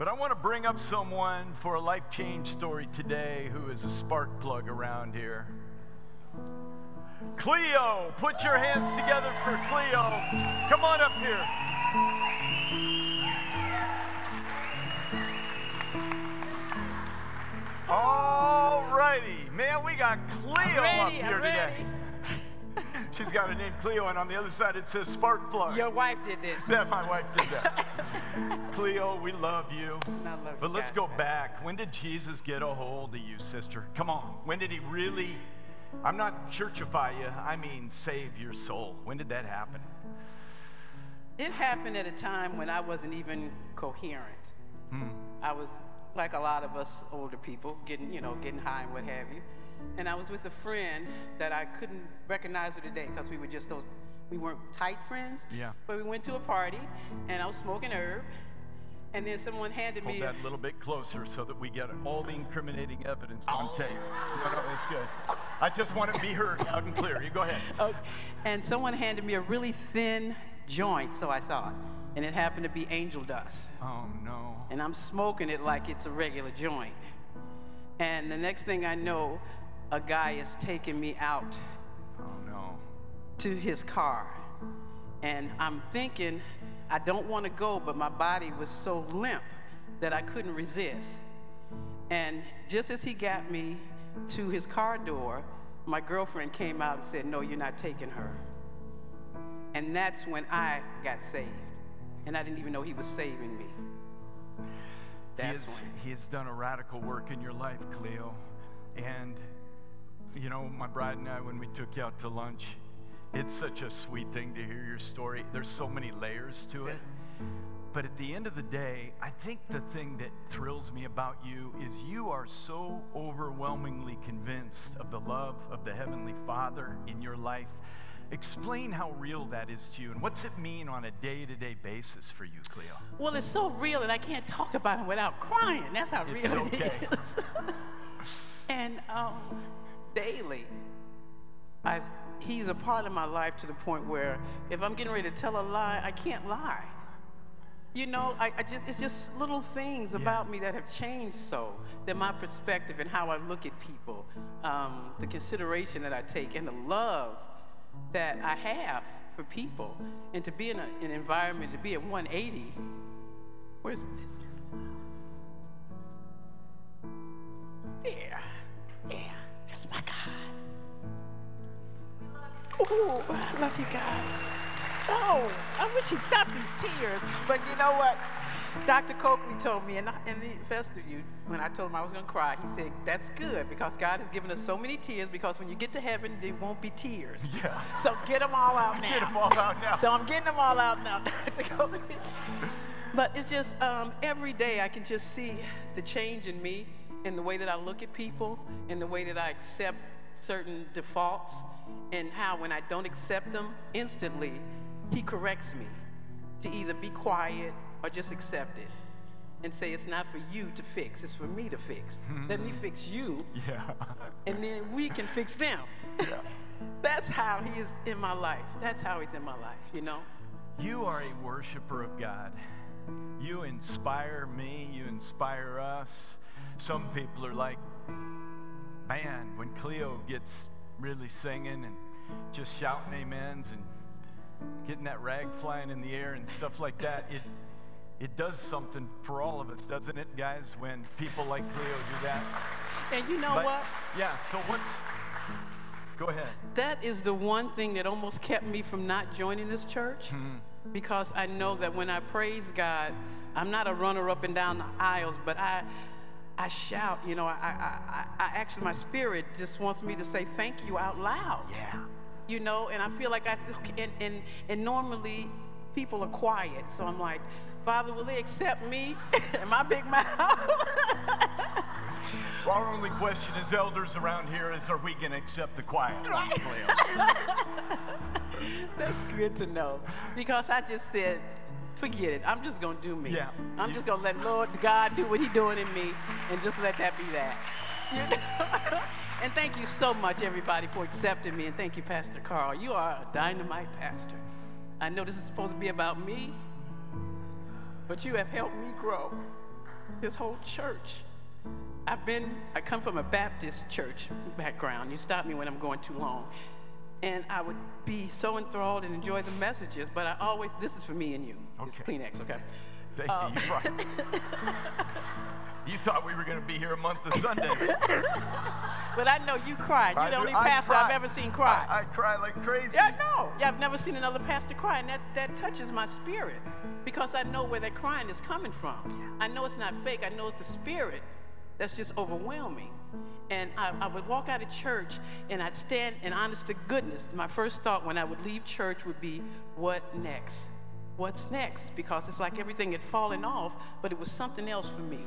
But I want to bring up someone for a life change story today who is a spark plug around here. Cleo, put your hands together for Cleo. Come on up here. All righty. Man, we got Cleo up ready, here I'm today. She's got a name Cleo, and on the other side it says spark plug. Your wife did this. Yeah, my wife did that. Cleo, we love you. Love But let's go back. When did Jesus get a hold of you, sister? Come on. When did he really, I'm not churchify you, I mean save your soul. When did that happen? It happened at a time when I wasn't even coherent. Hmm. I was like a lot of us older people, getting, you know, getting high and what have you. And I was with a friend that I couldn't recognize her today because we were just those, we weren't tight friends. Yeah. But we went to a party and I was smoking herb. And then someone handed Hold me. that a little bit closer so that we get all the incriminating evidence on oh. tape. No, no, it's good. I just want to be heard loud and clear. You go ahead. Oh, and someone handed me a really thin joint, so I thought. And it happened to be angel dust. Oh, no. and I'm smoking it like it's a regular joint. And the next thing I know, a guy is taking me out Oh, no. To his car. And I'm thinking, I don't want to go, but my body was so limp that I couldn't resist. And just as he got me to his car door, my girlfriend came out and said, No, you're not taking her. And that's when I got saved. And I didn't even know he was saving me. He That's has, when. he has done a radical work in your life, Cleo. And, you know, my bride and I, when we took you out to lunch, it's such a sweet thing to hear your story. There's so many layers to it. But at the end of the day, I think the thing that thrills me about you is you are so overwhelmingly convinced of the love of the Heavenly Father in your life. Explain how real that is to you and what's it mean on a day to day basis for you, Cleo? Well, it's so real that I can't talk about it without crying. That's how It's real okay. it is. and um, daily, I, he's a part of my life to the point where if I'm getting ready to tell a lie, I can't lie. You know, I, I just it's just little things about me that have changed so that my perspective and how I look at people, um, the consideration that I take, and the love that I have for people, and to be in a, an environment to be at 180. Where's this? there? Yeah, that's my God. Oh, I love you guys. Oh, I wish he'd stop these tears. But you know what? Dr. Coakley told me, and, I, and he festered you when I told him I was going to cry. He said, That's good because God has given us so many tears because when you get to heaven, there won't be tears. Yeah. So get them all out now. Get them all out now. So I'm getting them all out now, Dr. Coakley. But it's just um, every day I can just see the change in me in the way that I look at people, in the way that I accept certain defaults, and how when I don't accept them instantly, he corrects me to either be quiet or just accept it and say it's not for you to fix, it's for me to fix. Let me fix you, Yeah. and then we can fix them. That's how he is in my life. That's how he's in my life, you know? You are a worshiper of God. You inspire me, you inspire us. Some people are like, man, when Cleo gets really singing and just shouting amens and getting that rag flying in the air and stuff like that, it it does something for all of us, doesn't it, guys, when people like Cleo do that? And you know But- what? Yeah, so what's Go ahead. That is the one thing that almost kept me from not joining this church hmm. because I know that when I praise God, I'm not a runner up and down the aisles, but I I shout, you know, I, I, I, I actually, my spirit just wants me to say thank you out loud. Yeah. You know, and I feel like I, and, and, and normally people are quiet. So I'm like, Father, will they accept me and my big mouth? Our only question as elders around here is are we going to accept the quiet Right. That's good to know. Because I just said, forget it. I'm just gonna do me. Yeah. I'm You- just gonna let Lord God do what He doing in me, and just let that be that. You know? and thank you so much, everybody, for accepting me. And thank you, Pastor Carl. You are a dynamite pastor. I know this is supposed to be about me, but you have helped me grow. this whole church. I've been, I come from a Baptist church background. You stop me when I'm going too long. And I would be so enthralled and enjoy the messages, but I always, this is for me and you. It's Okay. Kleenex, okay? Thank Um, you. You, brought- you thought we were going to be here a month of Sundays. But I know you cried. You're I the only pastor. I've ever seen cry. I, I cry like crazy. Yeah, no. Yeah, I've never seen another pastor cry, and that, that touches my spirit because I know where that crying is coming from. I know it's not fake. I know it's the spirit that's just overwhelming. And I, I would walk out of church and I'd stand and honest to goodness, my first thought when I would leave church would be, what next? What's next? Because it's like everything had fallen off, but it was something else for me.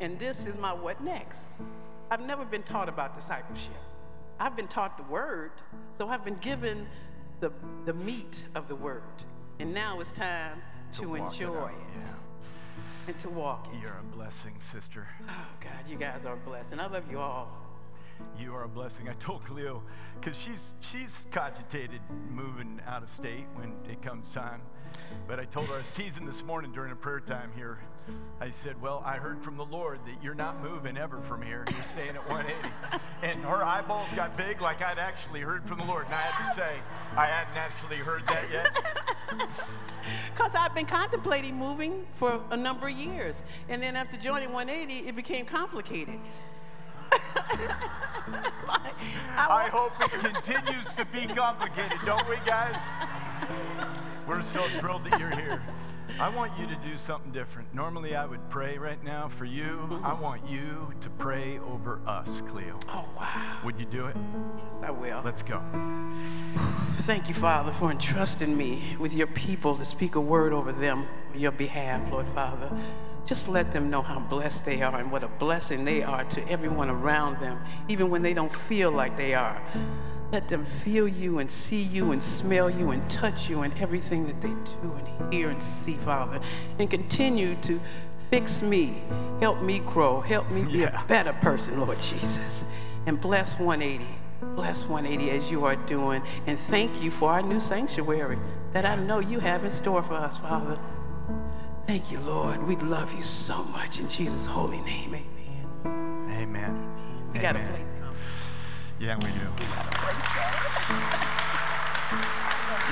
And this is my what next. I've never been taught about discipleship. I've been taught the word, so I've been given the, the meat of the word. And now it's time to, it enjoy out. it, Yeah. And to walk it. You're a blessing, sister. Oh, God, you guys are blessed. And I love you all. You are a blessing. I told Cleo because she's she's cogitated moving out of state when it comes time. But I told her I was teasing this morning during a prayer time here. I said, "Well, I heard from the Lord that you're not moving ever from here. You're staying at 180." And her eyeballs got big, like I'd actually heard from the Lord. And I had to say, I hadn't actually heard that yet. Because I've been contemplating moving for a number of years. And then after joining 180, it became complicated. I hope it continues to be complicated, don't we, guys? We're so thrilled that you're here. I want you to do something different. Normally, I would pray right now for you. I mm-hmm. want you to pray over us, Cleo. Oh, wow. Would you do it? Yes, I will. Let's go. Thank you, Father, for entrusting me with your people to speak a word over them on your behalf, Lord Father. Just let them know how blessed they are and what a blessing they are to everyone around them, even when they don't feel like they are. Let them feel you and see you and smell you and touch you and everything that they do and hear and see, Father. And continue to fix me, help me grow, help me be Yeah. a better person, Lord Jesus. And bless 180. Bless 180 as you are doing. And thank you for our new sanctuary that I know you have in store for us, Father. Thank you, Lord. We love you so much. In Jesus' holy name, amen. Amen. You got a place. Yeah, we do.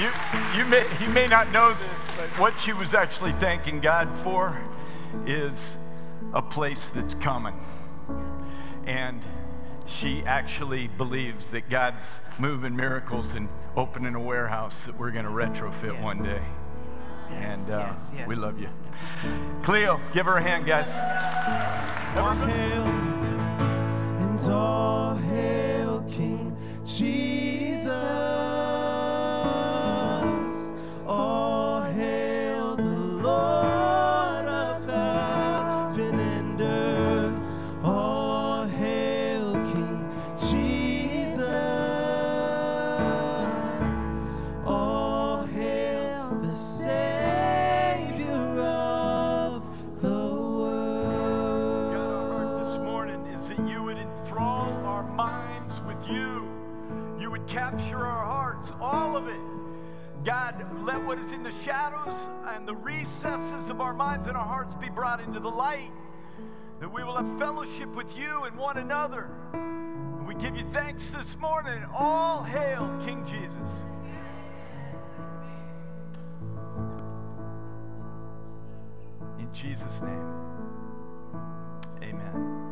You, you, may, you may not know this, but what she was actually thanking God for is a place that's coming. And she actually believes that God's moving miracles and opening a warehouse that we're going to retrofit Yes. one day. and uh, yes, yes. we love you. Cleo, give her a hand, guys. And all hail King Jesus. All would capture our hearts, all of it. God, let what is in the shadows and the recesses of our minds and our hearts be brought into the light. That we will have fellowship with you and one another. And we give you thanks this morning. All hail King Jesus. In Jesus' name. Amen.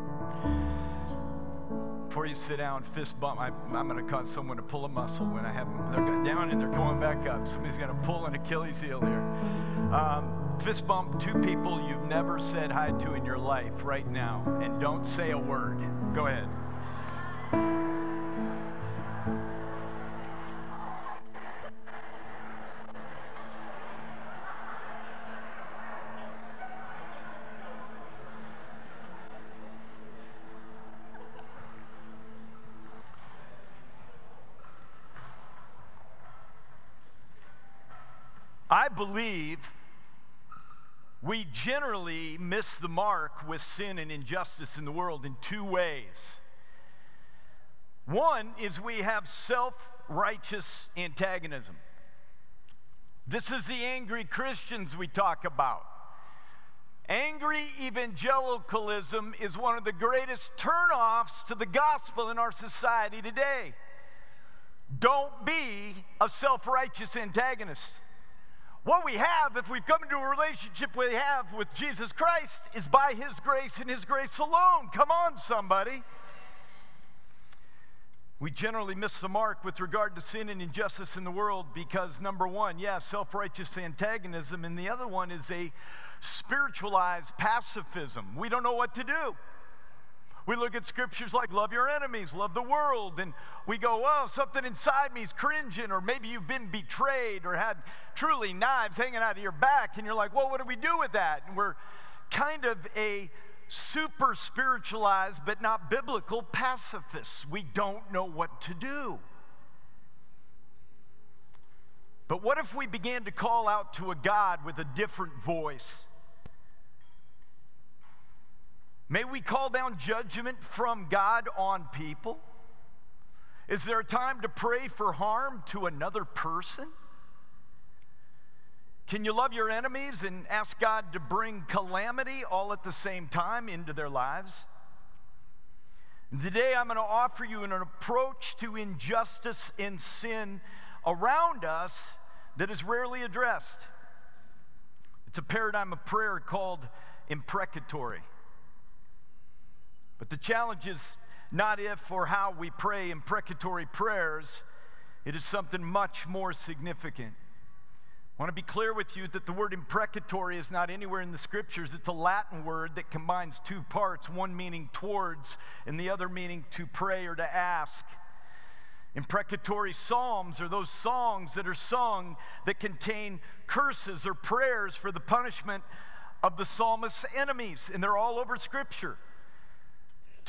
Before you sit down, fist bump. I, I'm going to cause someone to pull a muscle when I have them. They're down and they're going back up. Somebody's going to pull an Achilles heel here. Um, fist bump two people you've never said hi to in your life right now, and don't say a word. Go ahead. Believe we generally miss the mark with sin and injustice in the world in two ways. One is we have self righteous antagonism. This is the angry Christians we talk about. Angry evangelicalism is one of the greatest turnoffs to the gospel in our society today. Don't be a self righteous antagonist. What we have, if we've come into a relationship we have with Jesus Christ, is by His grace and His grace alone. Come on, somebody. We generally miss the mark with regard to sin and injustice in the world because, number one, yeah, self righteous antagonism, and the other one is a spiritualized pacifism. We don't know what to do. We look at scriptures like love your enemies, love the world, and we go, oh, something inside me is cringing, or maybe you've been betrayed or had truly knives hanging out of your back, and you're like, well, what do we do with that? And we're kind of a super spiritualized but not biblical pacifists. We don't know what to do. But what if we began to call out to a God with a different voice? May we call down judgment from God on people? Is there a time to pray for harm to another person? Can you love your enemies and ask God to bring calamity all at the same time into their lives? Today, I'm going to offer you an approach to injustice and sin around us that is rarely addressed. It's a paradigm of prayer called imprecatory. But the challenge is not if or how we pray imprecatory prayers, it is something much more significant. I want to be clear with you that the word imprecatory is not anywhere in the scriptures. It's a Latin word that combines two parts, one meaning towards and the other meaning to pray or to ask. Imprecatory psalms are those songs that are sung that contain curses or prayers for the punishment of the psalmist's enemies, and they're all over scripture.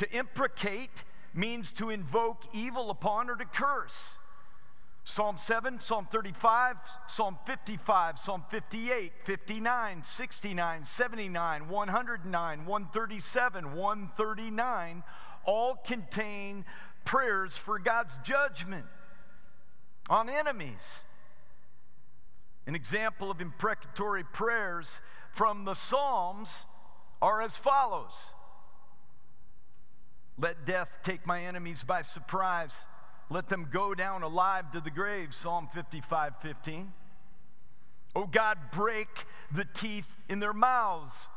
To imprecate means to invoke evil upon or to curse. Psalm 7, Psalm 35, Psalm 55, Psalm 58, 59, 69, 79, 109, 137, 139 all contain prayers for God's judgment on enemies. An example of imprecatory prayers from the Psalms are as follows let death take my enemies by surprise. Let them go down alive to the grave. Psalm 55 15. Oh God, break the teeth in their mouths.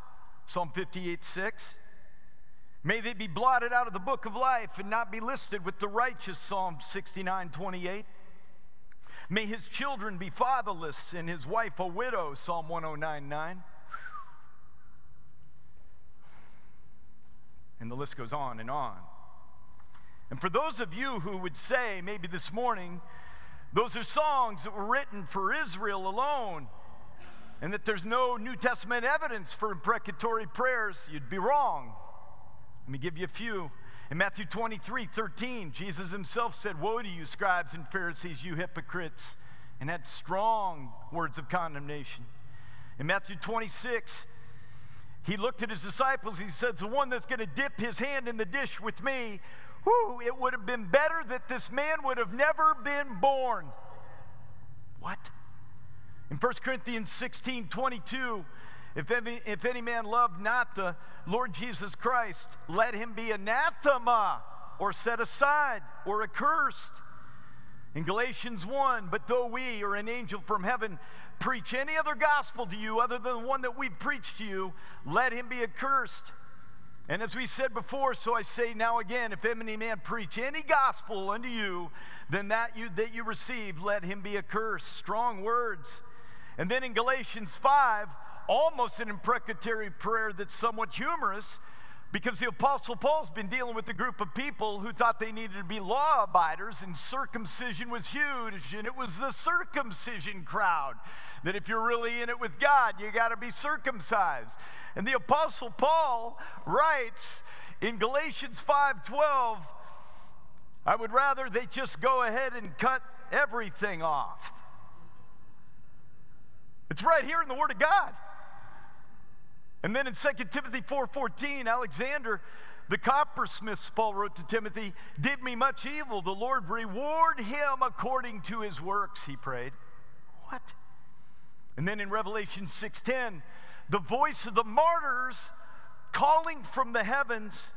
Psalm 58 6. May they be blotted out of the book of life and not be listed with the righteous. Psalm 69 28. May his children be fatherless and his wife a widow. Psalm 109 9. And the list goes on and on. And for those of you who would say, maybe this morning, those are songs that were written for Israel alone, and that there's no New Testament evidence for imprecatory prayers, you'd be wrong. Let me give you a few. In Matthew 23 13, Jesus himself said, Woe to you, scribes and Pharisees, you hypocrites, and had strong words of condemnation. In Matthew 26, he looked at his disciples. He said, The one that's going to dip his hand in the dish with me, it would have been better that this man would have never been born. What? In 1 Corinthians 16 22, if any, if any man love not the Lord Jesus Christ, let him be anathema or set aside or accursed. In Galatians 1, but though we or an angel from heaven preach any other gospel to you other than the one that we preach to you, let him be accursed. And as we said before, so I say now again, if any man preach any gospel unto you, then that you that you receive, let him be accursed. Strong words. And then in Galatians 5, almost an imprecatory prayer that's somewhat humorous, because the Apostle Paul's been dealing with a group of people who thought they needed to be law abiders, and circumcision was huge, and it was the circumcision crowd. That if you're really in it with God, you got to be circumcised. And the Apostle Paul writes in Galatians 5:12, I would rather they just go ahead and cut everything off. It's right here in the Word of God. And then in 2 Timothy 4:14, Alexander the coppersmith, Paul wrote to Timothy, did me much evil. The Lord reward him according to his works, he prayed. What? And then in Revelation 6:10, the voice of the martyrs calling from the heavens.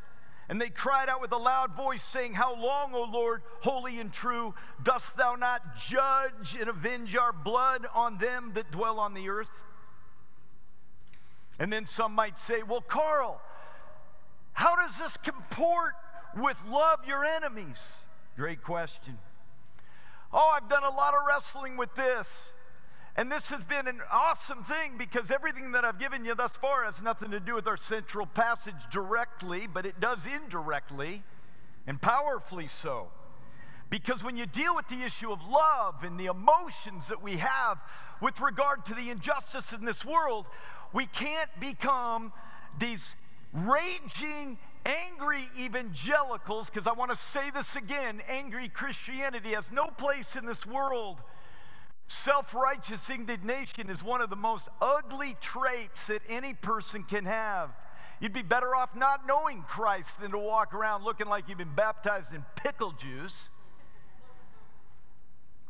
And they cried out with a loud voice, saying, How long, O Lord, holy and true, dost thou not judge and avenge our blood on them that dwell on the earth? And then some might say, Well, Carl, how does this comport with love your enemies? Great question. Oh, I've done a lot of wrestling with this. And this has been an awesome thing because everything that I've given you thus far has nothing to do with our central passage directly, but it does indirectly and powerfully so. Because when you deal with the issue of love and the emotions that we have with regard to the injustice in this world, we can't become these raging, angry evangelicals, because I want to say this again angry Christianity has no place in this world. Self righteous indignation is one of the most ugly traits that any person can have. You'd be better off not knowing Christ than to walk around looking like you've been baptized in pickle juice.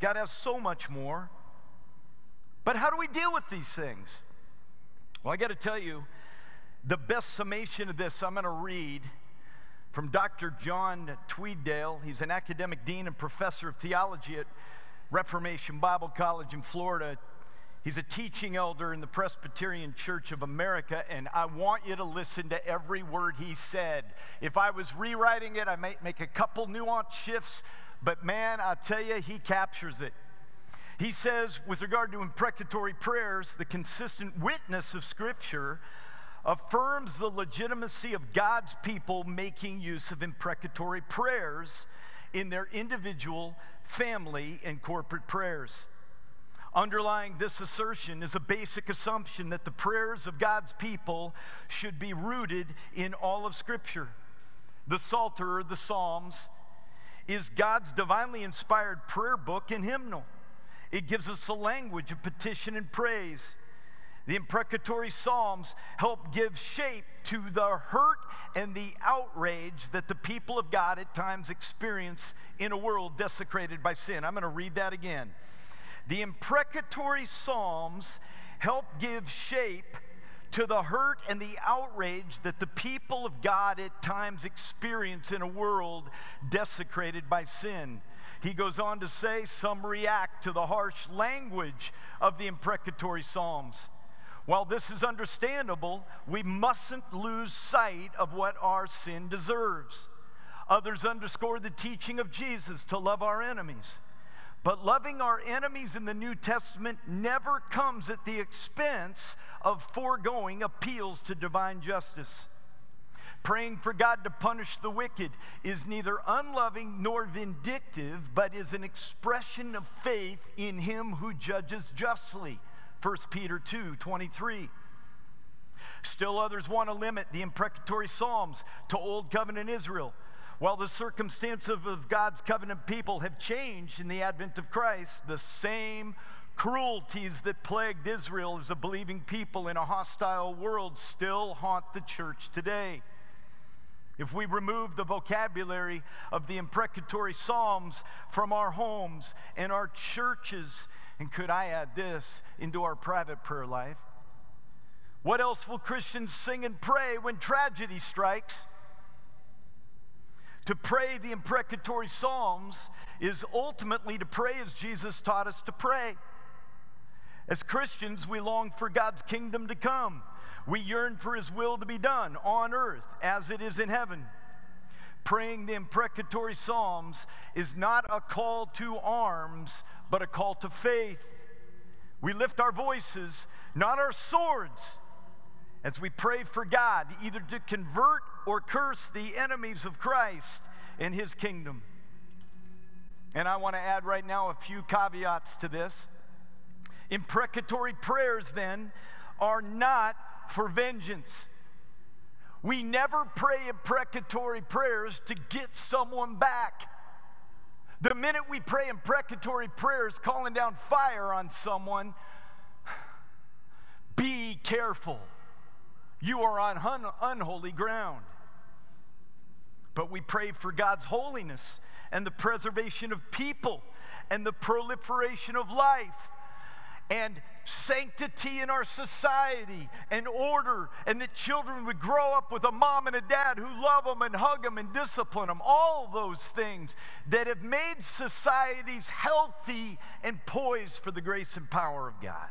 God has so much more. But how do we deal with these things? Well, I got to tell you, the best summation of this I'm going to read from Dr. John Tweeddale. He's an academic dean and professor of theology at Reformation Bible College in Florida. He's a teaching elder in the Presbyterian Church of America, and I want you to listen to every word he said. If I was rewriting it, I might make a couple nuance shifts, but man, I tell you, he captures it. He says, with regard to imprecatory prayers, the consistent witness of Scripture affirms the legitimacy of God's people making use of imprecatory prayers in their individual, family, and corporate prayers. Underlying this assertion is a basic assumption that the prayers of God's people should be rooted in all of Scripture. The Psalter, the Psalms, is God's divinely inspired prayer book and hymnal. It gives us a language of petition and praise. The imprecatory Psalms help give shape to the hurt and the outrage that the people of God at times experience in a world desecrated by sin. I'm going to read that again. The imprecatory Psalms help give shape to the hurt and the outrage that the people of God at times experience in a world desecrated by sin. He goes on to say some react to the harsh language of the imprecatory Psalms. While this is understandable, we mustn't lose sight of what our sin deserves. Others underscore the teaching of Jesus to love our enemies. But loving our enemies in the New Testament never comes at the expense of foregoing appeals to divine justice. Praying for God to punish the wicked is neither unloving nor vindictive, but is an expression of faith in Him who judges justly. 1 Peter 2 23. Still, others want to limit the imprecatory Psalms to Old Covenant Israel. While the circumstances of God's covenant people have changed in the advent of Christ, the same cruelties that plagued Israel as a believing people in a hostile world still haunt the church today. If we remove the vocabulary of the imprecatory Psalms from our homes and our churches and could I add this into our private prayer life? What else will Christians sing and pray when tragedy strikes? To pray the imprecatory Psalms is ultimately to pray as Jesus taught us to pray. As Christians, we long for God's kingdom to come. We yearn for His will to be done on earth as it is in heaven. Praying the imprecatory Psalms is not a call to arms, but a call to faith. We lift our voices, not our swords, as we pray for God either to convert or curse the enemies of Christ and his kingdom. And I want to add right now a few caveats to this. Imprecatory prayers, then, are not for vengeance. We never pray imprecatory prayers to get someone back. The minute we pray imprecatory prayers calling down fire on someone, be careful. You are on un- unholy ground. But we pray for God's holiness and the preservation of people and the proliferation of life. And sanctity in our society and order, and that children would grow up with a mom and a dad who love them and hug them and discipline them. All those things that have made societies healthy and poised for the grace and power of God.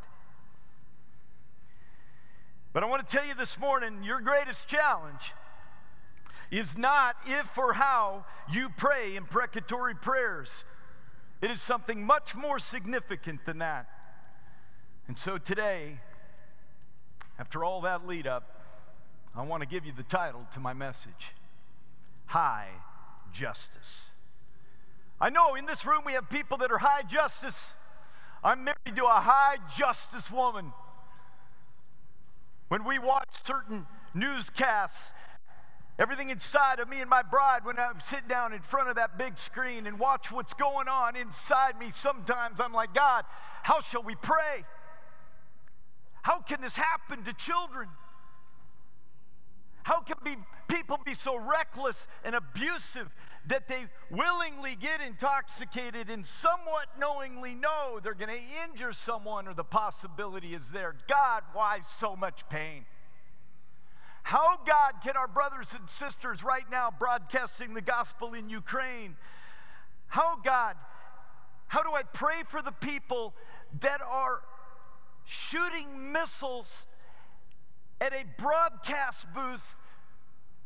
But I want to tell you this morning your greatest challenge is not if or how you pray imprecatory prayers. It is something much more significant than that. And so today, after all that lead up, I want to give you the title to my message High Justice. I know in this room we have people that are high justice. I'm married to a high justice woman. When we watch certain newscasts, everything inside of me and my bride, when I sit down in front of that big screen and watch what's going on inside me, sometimes I'm like, God, how shall we pray? How can this happen to children? How can be, people be so reckless and abusive that they willingly get intoxicated and somewhat knowingly know they're going to injure someone or the possibility is there? God, why so much pain? How, God, can our brothers and sisters right now broadcasting the gospel in Ukraine? How, God, how do I pray for the people that are shooting missiles at a broadcast booth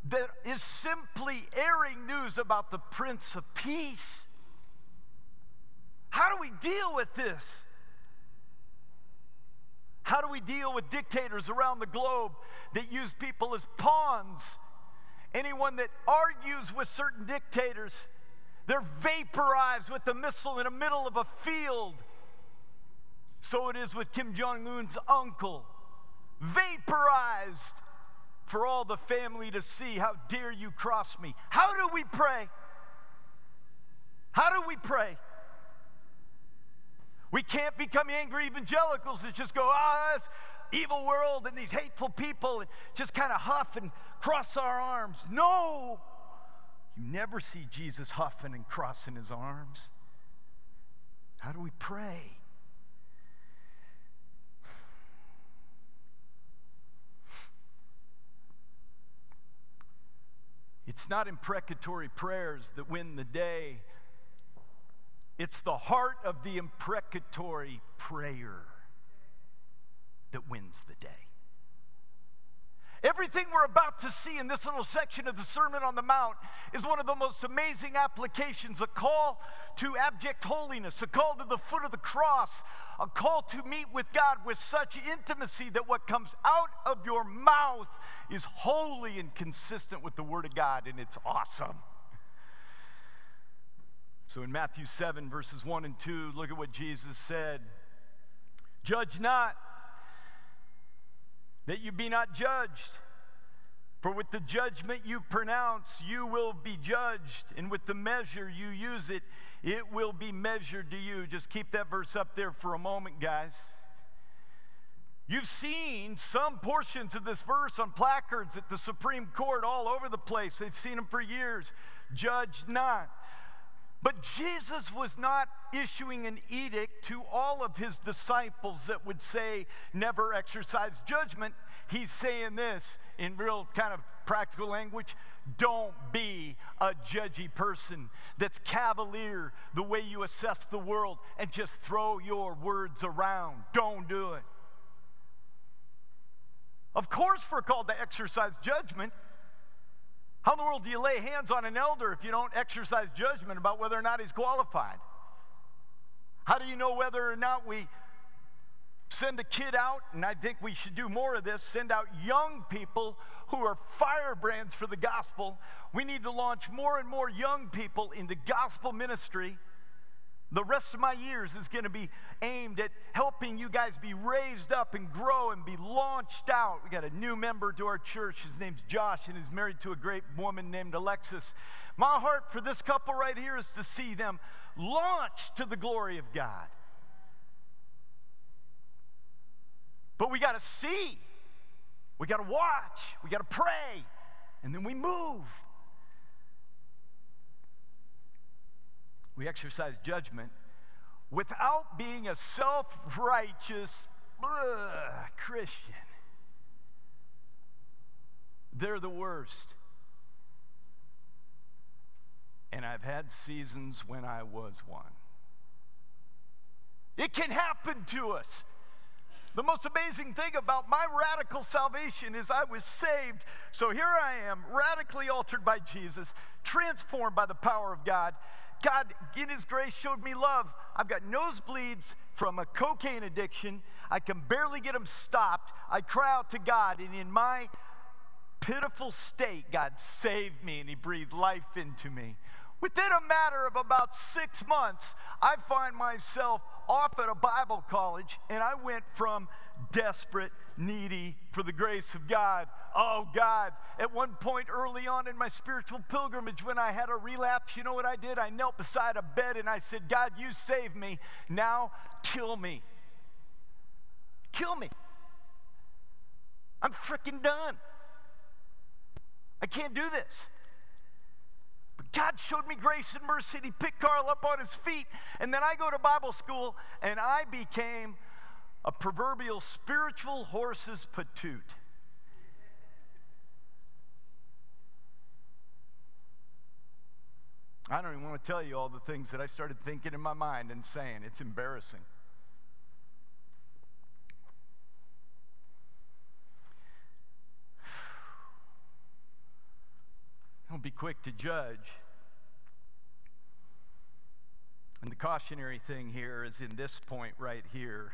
that is simply airing news about the Prince of Peace. How do we deal with this? How do we deal with dictators around the globe that use people as pawns? Anyone that argues with certain dictators, they're vaporized with the missile in the middle of a field so it is with Kim Jong un's uncle, vaporized for all the family to see. How dare you cross me? How do we pray? How do we pray? We can't become angry evangelicals that just go, ah, oh, evil world and these hateful people and just kind of huff and cross our arms. No, you never see Jesus huffing and crossing his arms. How do we pray? It's not imprecatory prayers that win the day. It's the heart of the imprecatory prayer that wins the day. Everything we're about to see in this little section of the Sermon on the Mount is one of the most amazing applications a call to abject holiness, a call to the foot of the cross, a call to meet with God with such intimacy that what comes out of your mouth is holy and consistent with the Word of God, and it's awesome. So in Matthew 7, verses 1 and 2, look at what Jesus said Judge not that you be not judged. For with the judgment you pronounce, you will be judged, and with the measure you use it, it will be measured to you. Just keep that verse up there for a moment, guys. You've seen some portions of this verse on placards at the Supreme Court all over the place. They've seen them for years. Judge not. But Jesus was not issuing an edict to all of his disciples that would say, never exercise judgment. He's saying this in real kind of practical language don't be a judgy person that's cavalier the way you assess the world and just throw your words around. Don't do it. Of course, we're called to exercise judgment. How in the world do you lay hands on an elder if you don't exercise judgment about whether or not he's qualified? How do you know whether or not we send a kid out, and I think we should do more of this, send out young people who are firebrands for the gospel. We need to launch more and more young people into gospel ministry the rest of my years is going to be aimed at helping you guys be raised up and grow and be launched out. We got a new member to our church. His name's Josh, and he's married to a great woman named Alexis. My heart for this couple right here is to see them launched to the glory of God. But we got to see, we got to watch, we got to pray, and then we move. We exercise judgment without being a self righteous, Christian. They're the worst. And I've had seasons when I was one. It can happen to us. The most amazing thing about my radical salvation is I was saved. So here I am, radically altered by Jesus, transformed by the power of God. God, in His grace, showed me love. I've got nosebleeds from a cocaine addiction. I can barely get them stopped. I cry out to God, and in my pitiful state, God saved me and He breathed life into me. Within a matter of about six months, I find myself off at a Bible college, and I went from desperate, needy for the grace of God. Oh, God. At one point early on in my spiritual pilgrimage, when I had a relapse, you know what I did? I knelt beside a bed and I said, God, you saved me. Now kill me. Kill me. I'm freaking done. I can't do this. But God showed me grace and mercy, He picked Carl up on his feet. And then I go to Bible school, and I became a proverbial spiritual horse's patoot. I don't even want to tell you all the things that I started thinking in my mind and saying. It's embarrassing. Don't be quick to judge. And the cautionary thing here is in this point right here.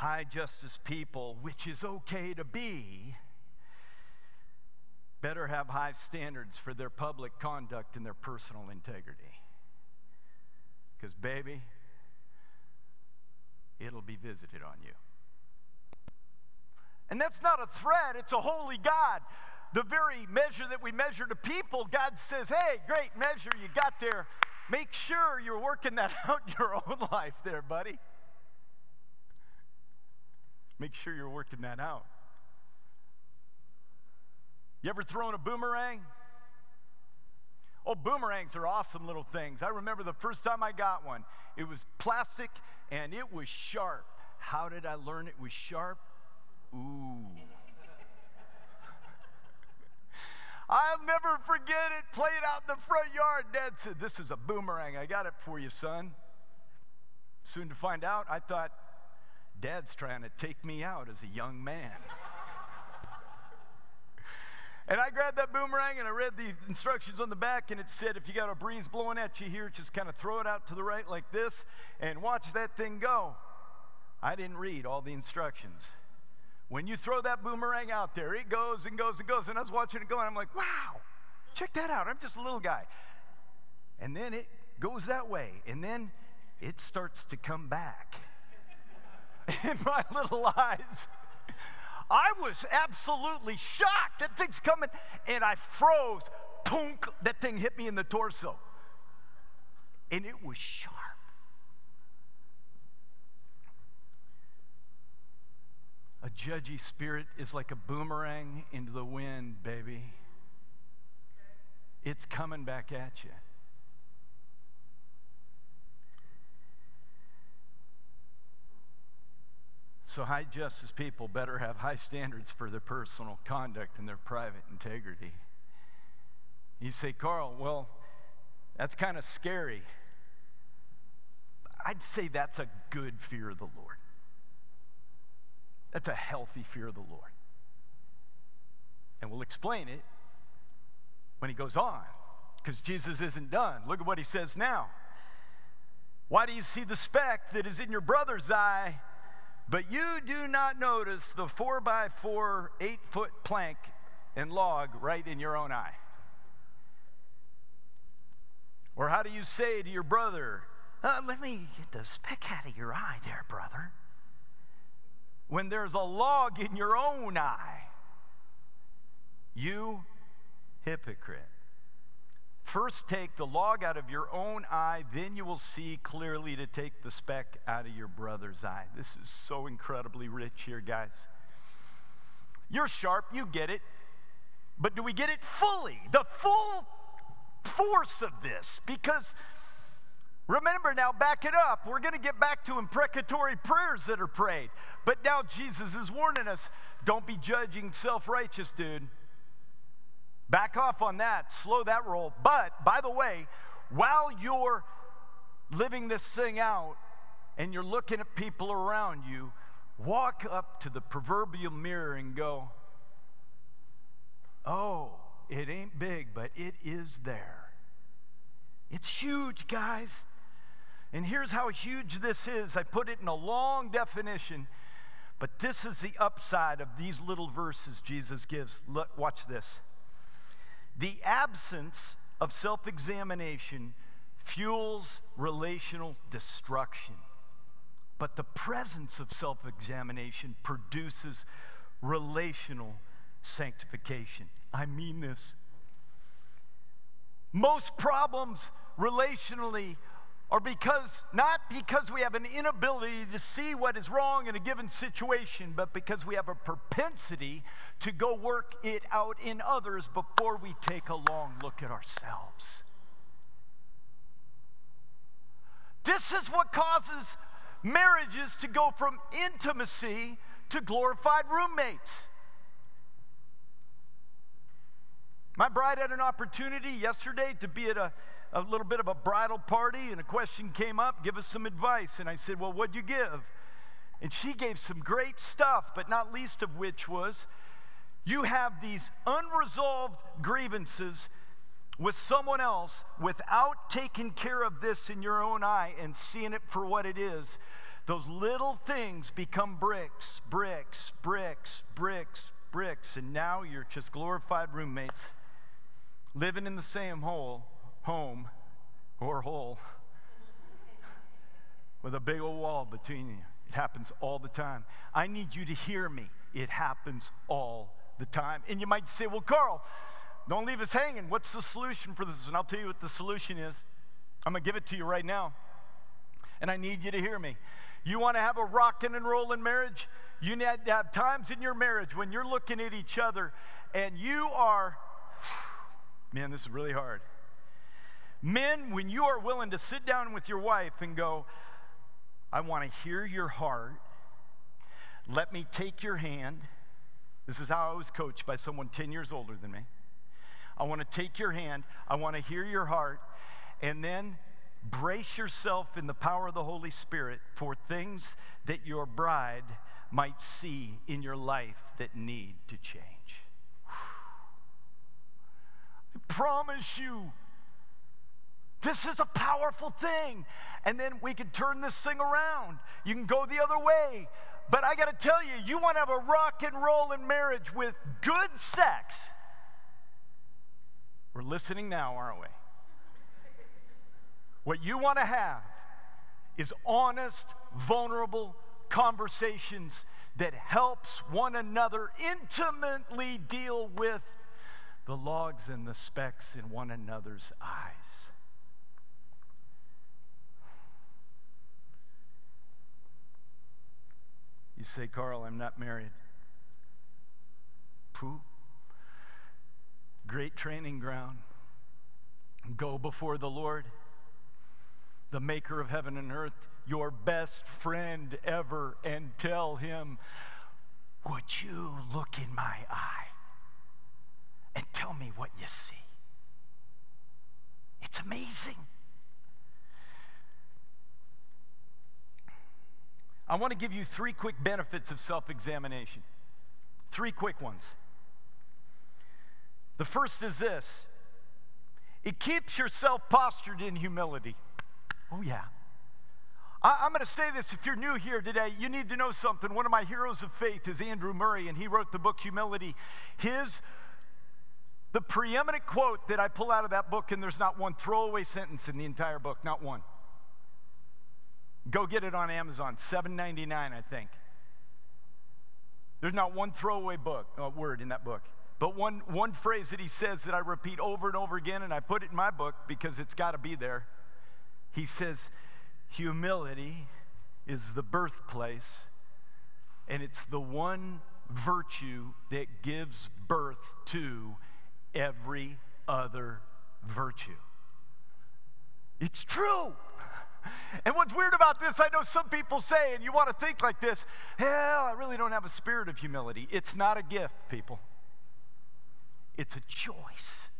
High justice people, which is okay to be, better have high standards for their public conduct and their personal integrity. Because, baby, it'll be visited on you. And that's not a threat, it's a holy God the very measure that we measure to people, God says, hey, great measure you got there. Make sure you're working that out in your own life there, buddy. Make sure you're working that out. You ever thrown a boomerang? Oh, boomerangs are awesome little things. I remember the first time I got one. It was plastic and it was sharp. How did I learn it was sharp? Ooh. I'll never forget it. Played out in the front yard. Dad said, This is a boomerang. I got it for you, son. Soon to find out, I thought, Dad's trying to take me out as a young man. and I grabbed that boomerang and I read the instructions on the back, and it said, If you got a breeze blowing at you here, just kind of throw it out to the right like this and watch that thing go. I didn't read all the instructions. When you throw that boomerang out there, it goes and goes and goes. And I was watching it go, and I'm like, wow, check that out. I'm just a little guy. And then it goes that way, and then it starts to come back. In my little eyes, I was absolutely shocked. That thing's coming, and I froze. Tunk, that thing hit me in the torso. And it was sharp. A judgy spirit is like a boomerang into the wind, baby. It's coming back at you. So, high justice people better have high standards for their personal conduct and their private integrity. You say, Carl, well, that's kind of scary. I'd say that's a good fear of the Lord. That's a healthy fear of the Lord. And we'll explain it when he goes on, because Jesus isn't done. Look at what he says now. Why do you see the speck that is in your brother's eye, but you do not notice the four by four, eight foot plank and log right in your own eye? Or how do you say to your brother, uh, Let me get the speck out of your eye there, brother? when there's a log in your own eye. You hypocrite. First, take the log out of your own eye, then you will see clearly to take the speck out of your brother's eye. This is so incredibly rich here, guys. You're sharp, you get it. But do we get it fully? The full force of this? Because Remember now, back it up. We're going to get back to imprecatory prayers that are prayed. But now Jesus is warning us don't be judging self righteous, dude. Back off on that, slow that roll. But by the way, while you're living this thing out and you're looking at people around you, walk up to the proverbial mirror and go, Oh, it ain't big, but it is there. It's huge, guys. And here's how huge this is. I put it in a long definition, but this is the upside of these little verses Jesus gives. Look, watch this. The absence of self examination fuels relational destruction, but the presence of self examination produces relational sanctification. I mean this. Most problems relationally are because, not because we have an inability to see what is wrong in a given situation, but because we have a propensity to go work it out in others before we take a long look at ourselves. This is what causes marriages to go from intimacy to glorified roommates. My bride had an opportunity yesterday to be at a, a little bit of a bridal party, and a question came up give us some advice. And I said, Well, what'd you give? And she gave some great stuff, but not least of which was you have these unresolved grievances with someone else without taking care of this in your own eye and seeing it for what it is. Those little things become bricks, bricks, bricks, bricks, bricks, and now you're just glorified roommates living in the same hole, home or hole with a big old wall between you. It happens all the time. I need you to hear me. It happens all the time. And you might say, well, Carl, don't leave us hanging. What's the solution for this? And I'll tell you what the solution is. I'm going to give it to you right now. And I need you to hear me. You want to have a rocking and rolling marriage? You need to have times in your marriage when you're looking at each other and you are Man, this is really hard. Men, when you are willing to sit down with your wife and go, I want to hear your heart, let me take your hand. This is how I was coached by someone 10 years older than me. I want to take your hand, I want to hear your heart, and then brace yourself in the power of the Holy Spirit for things that your bride might see in your life that need to change. I promise you. This is a powerful thing. And then we can turn this thing around. You can go the other way. But I got to tell you, you want to have a rock and roll in marriage with good sex. We're listening now, aren't we? What you want to have is honest, vulnerable conversations that helps one another intimately deal with the logs and the specks in one another's eyes. You say, Carl, I'm not married. Pooh. Great training ground. Go before the Lord, the maker of heaven and earth, your best friend ever, and tell him, Would you look in my eye? and tell me what you see. It's amazing. I want to give you three quick benefits of self examination. Three quick ones. The first is this it keeps yourself postured in humility. Oh, yeah. I, am going to say this if you're new here today, you need to know something. One of my heroes of faith is Andrew Murray, and he wrote the book Humility. His the preeminent quote that I pull out of that book, and there's not one throwaway sentence in the entire book, not one. Go get it on Amazon, $7.99, I think. There's not one throwaway book, uh, word in that book. But one, one phrase that he says that I repeat over and over again, and I put it in my book because it's got to be there. He says, Humility is the birthplace, and it's the one virtue that gives birth to every other virtue. It's true. And what's weird about this, I know some people say, and you want to think like this, hell, I really don't have a spirit of humility. It's not a gift, people, it's a choice.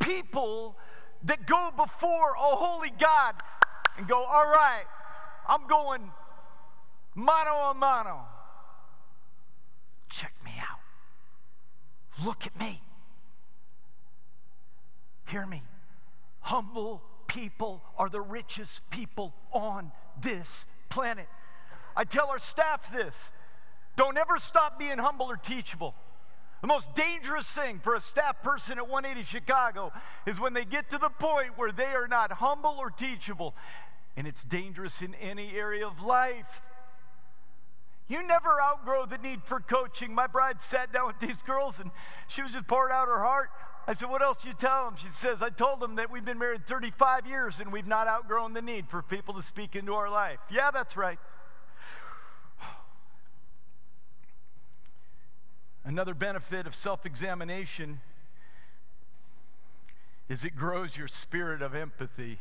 People that go before a holy God and go, all right, I'm going mano a mano. Check me out. Look at me. Hear me. Humble people are the richest people on this planet. I tell our staff this don't ever stop being humble or teachable. The most dangerous thing for a staff person at 180 Chicago is when they get to the point where they are not humble or teachable. And it's dangerous in any area of life. You never outgrow the need for coaching. My bride sat down with these girls and she was just pouring out her heart. I said, What else you tell them? She says, I told them that we've been married 35 years and we've not outgrown the need for people to speak into our life. Yeah, that's right. Another benefit of self examination is it grows your spirit of empathy.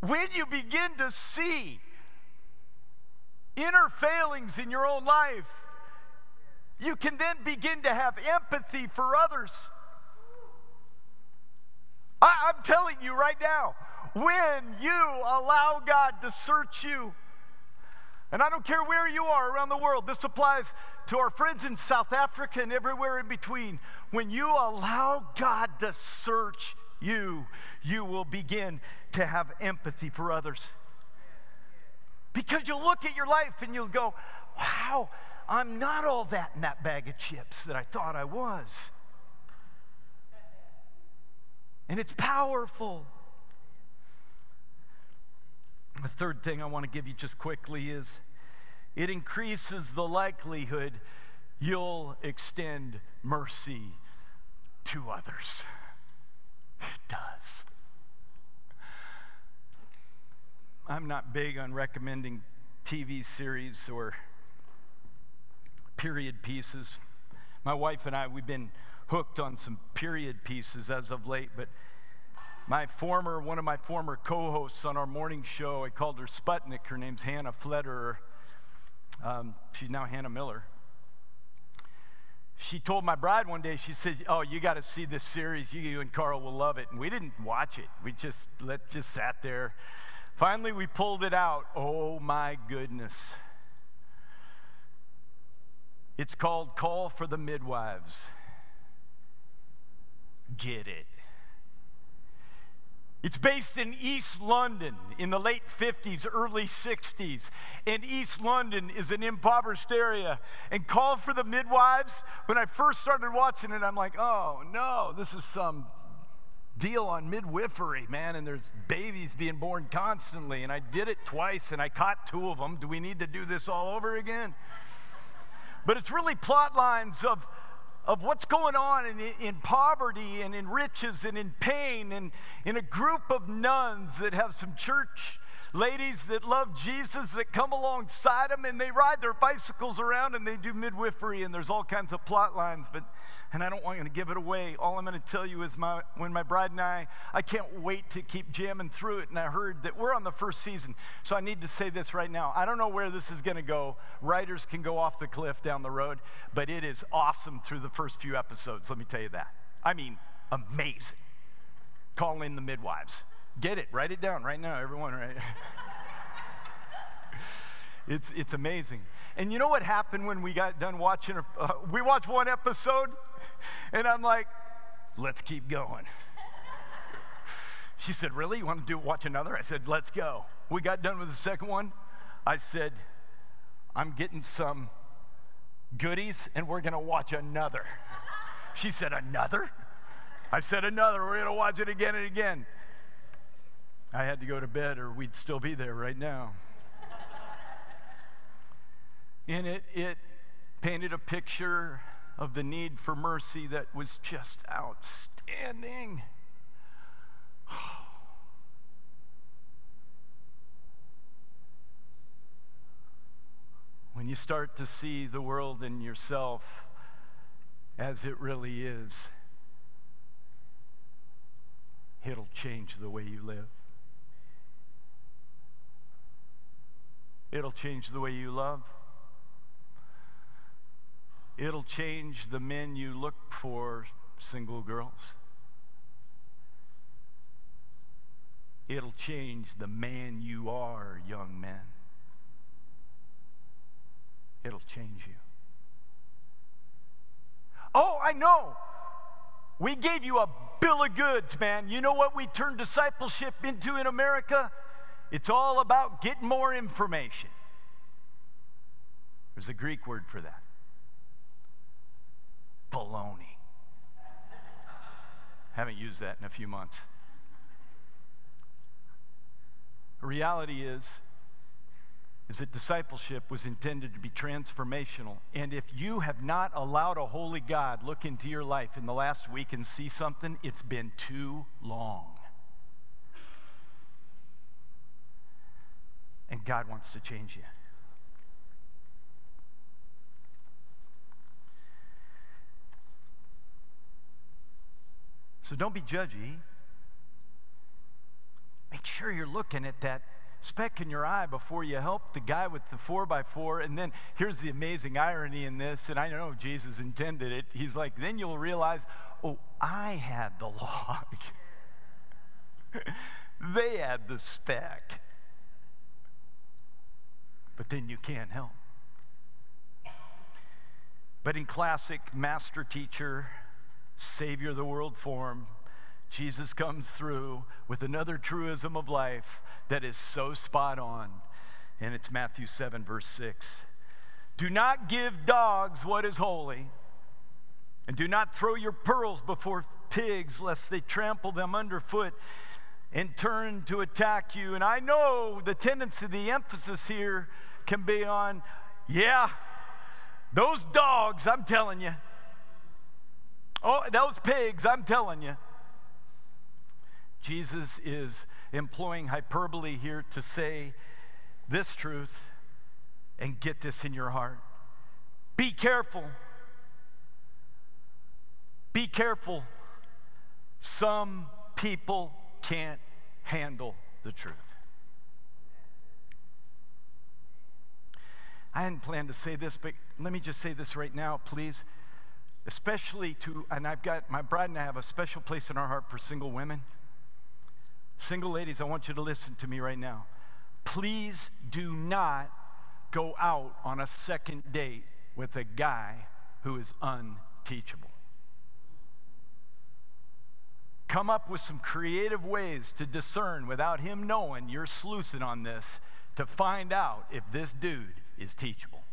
When you begin to see inner failings in your own life, you can then begin to have empathy for others. I, am telling you right now, when you allow God to search you, and I don't care where you are around the world, this applies to our friends in South Africa and everywhere in between. When you allow God to search you, you will begin to have empathy for others. Because you'll look at your life and you'll go, wow, I'm not all that in that bag of chips that I thought I was. And it's powerful. The third thing I want to give you just quickly is it increases the likelihood you'll extend mercy to others. It does. I'm not big on recommending TV series or period pieces. My wife and I, we've been hooked on some period pieces as of late, but my former, one of my former co hosts on our morning show, I called her Sputnik. Her name's Hannah Flederer. Um, she's now Hannah Miller. She told my bride one day, she said, Oh, you got to see this series. You, you and Carl will love it. And we didn't watch it. We just let just sat there. Finally, we pulled it out. Oh my goodness. It's called Call for the Midwives. Get it. It's based in East London in the late 50s, early 60s. And East London is an impoverished area. And Call for the Midwives, when I first started watching it, I'm like, oh no, this is some deal on midwifery, man. And there's babies being born constantly. And I did it twice and I caught two of them. Do we need to do this all over again? But it's really plot lines of, of what's going on in, in poverty and in riches and in pain and in a group of nuns that have some church ladies that love Jesus that come alongside them and they ride their bicycles around and they do midwifery and there's all kinds of plot lines. But and I don't want to give it away. All I'm going to tell you is my, when my bride and I, I can't wait to keep jamming through it. And I heard that we're on the first season. So I need to say this right now. I don't know where this is going to go. Writers can go off the cliff down the road, but it is awesome through the first few episodes. Let me tell you that. I mean, amazing. Call in the midwives. Get it. Write it down right now, everyone. Right? it's, it's amazing. And you know what happened when we got done watching? Uh, we watched one episode, and I'm like, let's keep going. She said, Really? You want to do watch another? I said, Let's go. We got done with the second one. I said, I'm getting some goodies, and we're going to watch another. She said, Another? I said, Another. We're going to watch it again and again. I had to go to bed, or we'd still be there right now. In it, it painted a picture of the need for mercy that was just outstanding. When you start to see the world and yourself as it really is, it'll change the way you live. It'll change the way you love. It'll change the men you look for, single girls. It'll change the man you are, young men. It'll change you. Oh, I know. We gave you a bill of goods, man. You know what we turned discipleship into in America? It's all about getting more information. There's a Greek word for that baloney. Haven't used that in a few months. The reality is, is that discipleship was intended to be transformational. And if you have not allowed a holy God look into your life in the last week and see something, it's been too long. And God wants to change you. So don't be judgy. Make sure you're looking at that speck in your eye before you help the guy with the four by four. And then here's the amazing irony in this, and I know Jesus intended it. He's like, then you'll realize, oh, I had the log. they had the speck. But then you can't help. But in classic master teacher, Savior of the world form, Jesus comes through with another truism of life that is so spot on. And it's Matthew 7, verse 6. Do not give dogs what is holy, and do not throw your pearls before pigs, lest they trample them underfoot and turn to attack you. And I know the tendency, the emphasis here can be on, yeah, those dogs, I'm telling you. Oh, those pigs, I'm telling you. Jesus is employing hyperbole here to say this truth and get this in your heart. Be careful. Be careful. Some people can't handle the truth. I hadn't planned to say this, but let me just say this right now, please. Especially to, and I've got, my bride and I have a special place in our heart for single women. Single ladies, I want you to listen to me right now. Please do not go out on a second date with a guy who is unteachable. Come up with some creative ways to discern without him knowing you're sleuthing on this to find out if this dude is teachable.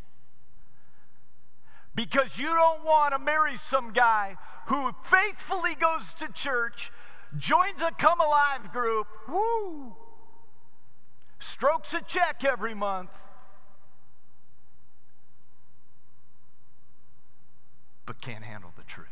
Because you don't want to marry some guy who faithfully goes to church joins a Come Alive group, woo, strokes a check every month, but can't handle the truth.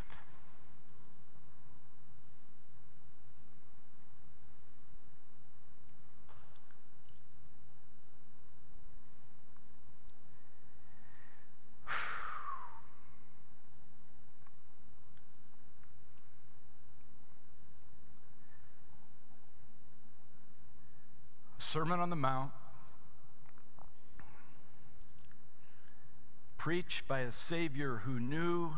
Sermon on the Mount, preached by a Savior who knew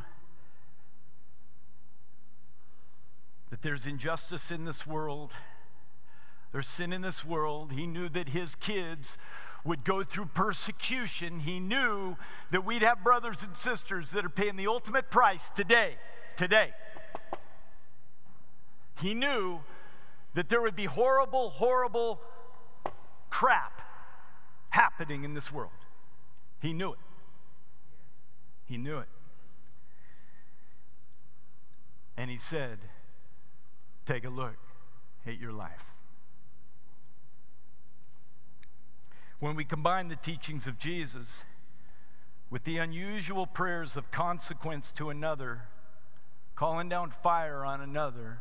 that there's injustice in this world, there's sin in this world. He knew that his kids would go through persecution. He knew that we'd have brothers and sisters that are paying the ultimate price today. Today. He knew that there would be horrible, horrible crap happening in this world. He knew it. He knew it. And he said, Take a look at your life. When we combine the teachings of Jesus with the unusual prayers of consequence to another, calling down fire on another,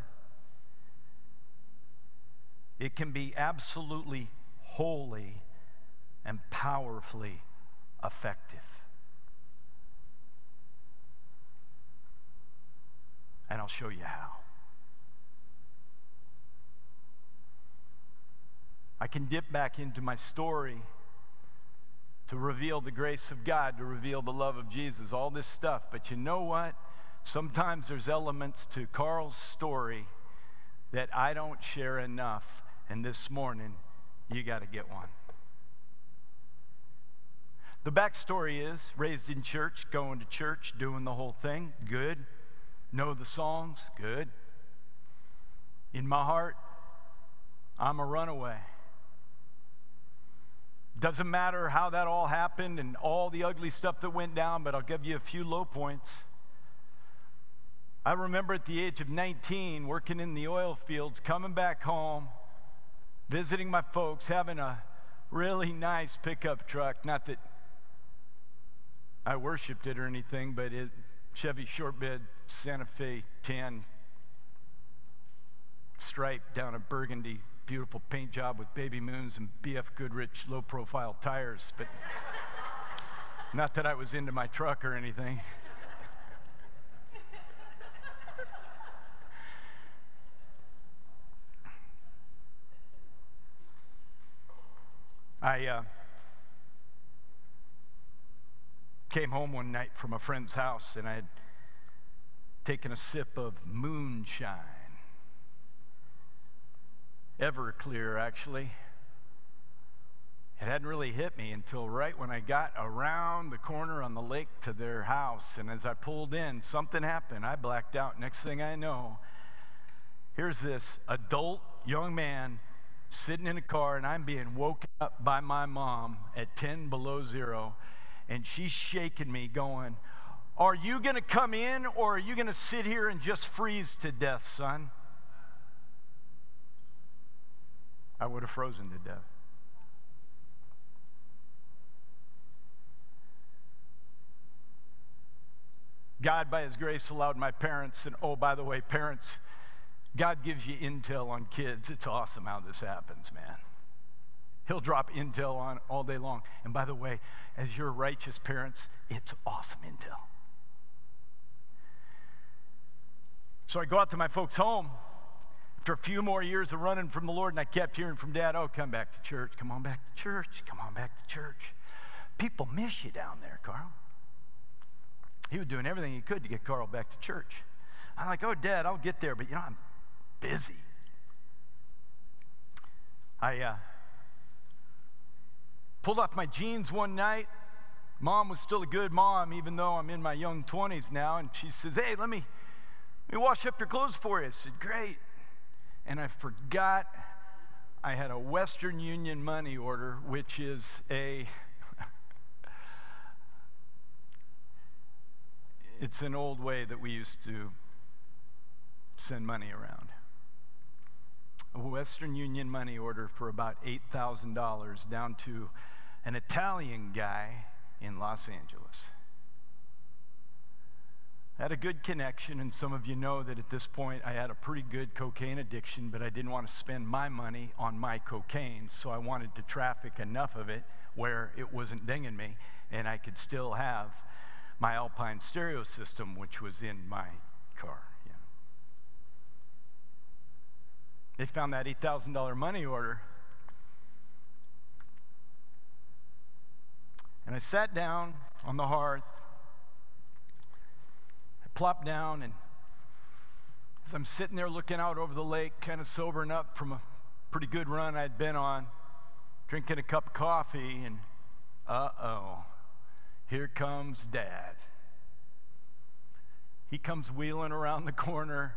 it can be absolutely holy, and powerfully effective. And I'll show you how. I can dip back into my story to reveal the grace of God, to reveal the love of Jesus, all this stuff. But you know what? Sometimes there's elements to Carl's story that I don't share enough. And this morning, you got to get one. The backstory is raised in church, going to church, doing the whole thing, good. Know the songs, good. In my heart, I'm a runaway. Doesn't matter how that all happened and all the ugly stuff that went down, but I'll give you a few low points. I remember at the age of 19 working in the oil fields, coming back home, visiting my folks, having a really nice pickup truck. Not that I worshiped it or anything, but it Chevy short bed Santa Fe tan stripe down a burgundy, beautiful paint job with baby moons and BF Goodrich low profile tires. But not that I was into my truck or anything. I uh, came home one night from a friend's house and I had taken a sip of moonshine. Everclear, actually. It hadn't really hit me until right when I got around the corner on the lake to their house. And as I pulled in, something happened. I blacked out. Next thing I know, here's this adult young man sitting in a car, and I'm being woken up by my mom at 10 below zero and she's shaking me, going, Are you going to come in or are you going to sit here and just freeze to death, son? I would have frozen to death. God, by His grace, allowed my parents, and oh, by the way, parents, God gives you intel on kids. It's awesome how this happens, man. He'll drop intel on all day long. And by the way, as your righteous parents, it's awesome intel. So I go out to my folks' home after a few more years of running from the Lord, and I kept hearing from Dad, oh, come back to church. Come on back to church. Come on back to church. People miss you down there, Carl. He was doing everything he could to get Carl back to church. I'm like, oh, Dad, I'll get there, but you know, I'm busy. I, uh, Pulled off my jeans one night. Mom was still a good mom, even though I'm in my young 20s now. And she says, Hey, let me, let me wash up your clothes for you. I said, Great. And I forgot I had a Western Union money order, which is a it's an old way that we used to send money around a Western Union money order for about $8,000 down to an Italian guy in Los Angeles. I had a good connection, and some of you know that at this point I had a pretty good cocaine addiction, but I didn't want to spend my money on my cocaine, so I wanted to traffic enough of it where it wasn't dinging me, and I could still have my Alpine stereo system, which was in my car. They found that $8,000 money order. And I sat down on the hearth. I plopped down, and as I'm sitting there looking out over the lake, kind of sobering up from a pretty good run I'd been on, drinking a cup of coffee, and uh oh, here comes Dad. He comes wheeling around the corner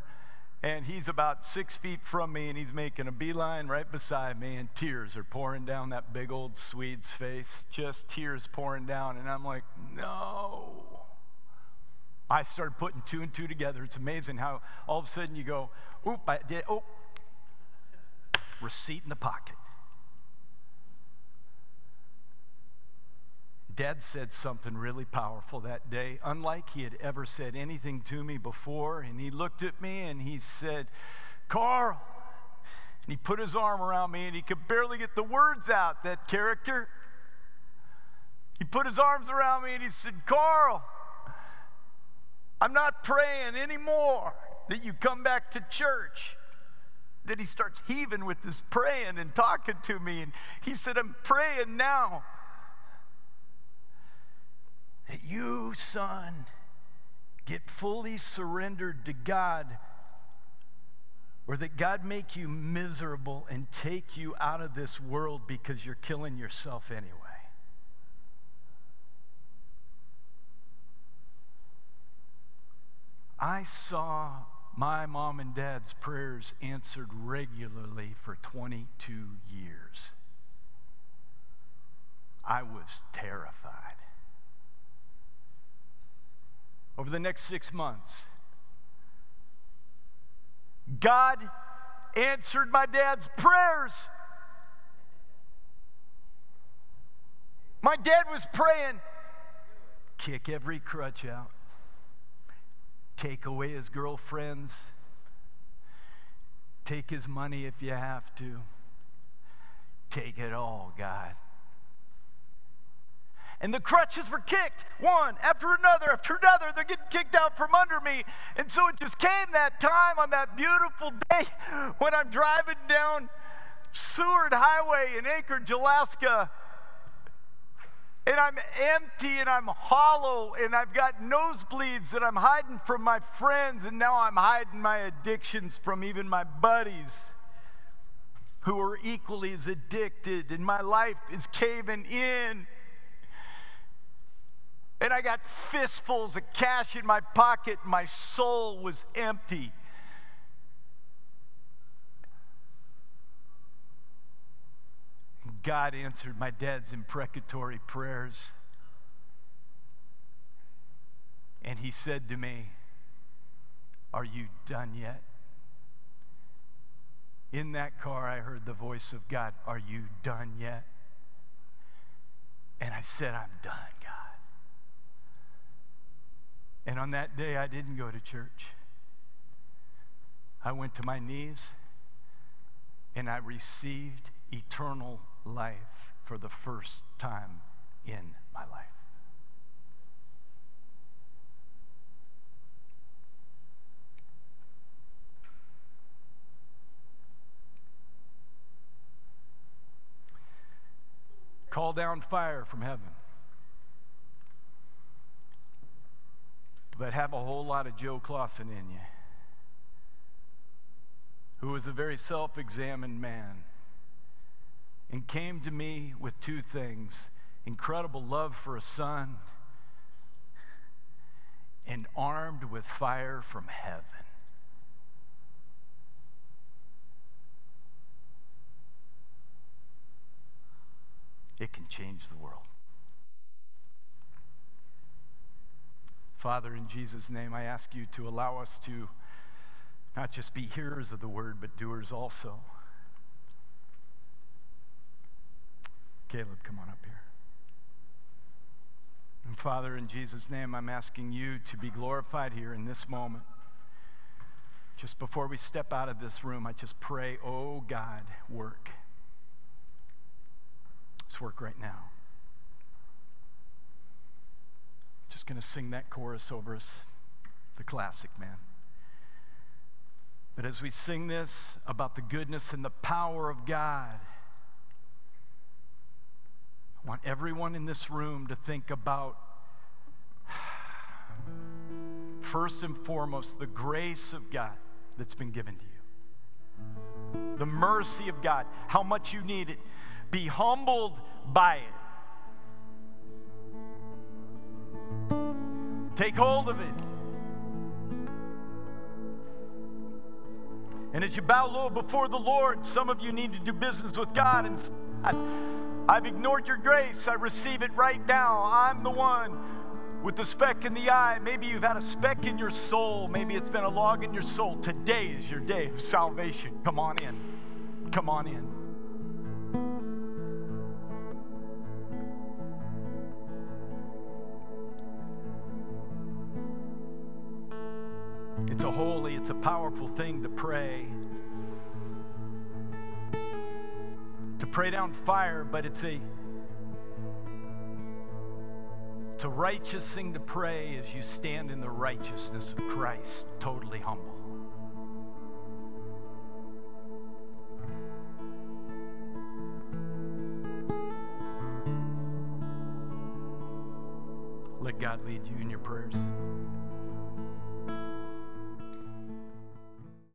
and he's about six feet from me and he's making a beeline right beside me and tears are pouring down that big old swede's face just tears pouring down. And i'm like no. I started putting two and two together. It's amazing how all of a sudden you go oop i did oh. Receipt in the pocket Dad said something really powerful that day, unlike he had ever said anything to me before. And he looked at me and he said, Carl. And he put his arm around me and he could barely get the words out, that character. He put his arms around me and he said, Carl, I'm not praying anymore that you come back to church. then he starts heaving with this praying and talking to me. And he said, I'm praying now that you, son, get fully surrendered to God, or that God make you miserable and take you out of this world because you're killing yourself anyway. I saw my mom and dad's prayers answered regularly for 22 years. I was terrified. Over the next six months, God answered my dad's prayers. My dad was praying, kick every crutch out take away his girlfriends, take his money if you have to. Take it all, God. And the crutches were kicked, one after another after another. They're getting kicked out from under me. And so it just came that time on that beautiful day when I'm driving down Seward Highway in Anchorage, Alaska and I'm empty and I'm hollow and I've got nosebleeds and I'm hiding from my friends and now I'm hiding my addictions from even my buddies who are equally as addicted and my life is caving in. And I got fistfuls of cash in my pocket. My soul was empty. God answered my dad's imprecatory prayers. And he said to me, Are you done yet? In that car, I heard the voice of God, Are you done yet? And I said, I'm done, God. And on that day, I didn't go to church. I went to my knees and I received eternal life for the first time in my life. Call down fire from heaven. But have a whole lot of Joe Clausen in you, who was a very self examined man and came to me with two things incredible love for a son and armed with fire from heaven. It can change the world. Father, in Jesus' name, I ask you to allow us to not just be hearers of the word, but doers also. Caleb, come on up here. And Father, in Jesus' name, I'm asking you to be glorified here in this moment. Just before we step out of this room, I just pray, oh God, work. Let's work right now. Just going to sing that chorus over us, the classic, man. But as we sing this about the goodness and the power of God, I want everyone in this room to think about, first and foremost, the grace of God that's been given to you, the mercy of God, how much you need it. Be humbled by it. Take hold of it. And as you bow low before the Lord, some of you need to do business with God and I've ignored your grace. I receive it right now. I'm the one with the speck in the eye. Maybe you've had a speck in your soul. Maybe it's been a log in your soul. Today is your day of salvation. Come on in. Come on in. It's a holy, it's a powerful thing to pray. To pray down fire, but it's a it's a righteous thing to pray as you stand in the righteousness of Christ, totally humble. Let God lead you in your prayers.